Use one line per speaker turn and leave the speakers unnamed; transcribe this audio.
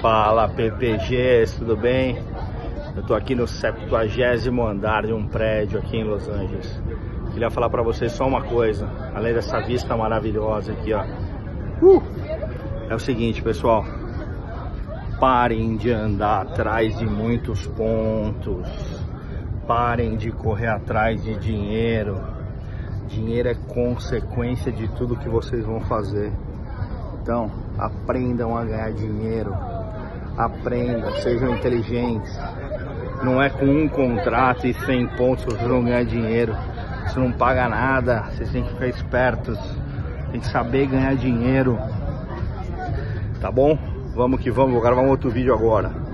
Fala PPGs, tudo bem? Eu tô aqui no 70 andar de um prédio aqui em Los Angeles. Queria falar para vocês só uma coisa, além dessa vista maravilhosa aqui, ó. Uh! É o seguinte, pessoal. Parem de andar atrás de muitos pontos. Parem de correr atrás de dinheiro. Dinheiro é consequência de tudo que vocês vão fazer. Então, aprendam a ganhar dinheiro aprendam, sejam inteligentes. Não é com um contrato e 100 pontos que vocês vão ganhar dinheiro. Você não paga nada, vocês têm que ficar espertos. Tem que saber ganhar dinheiro. Tá bom? Vamos que vamos, vou gravar um outro vídeo agora.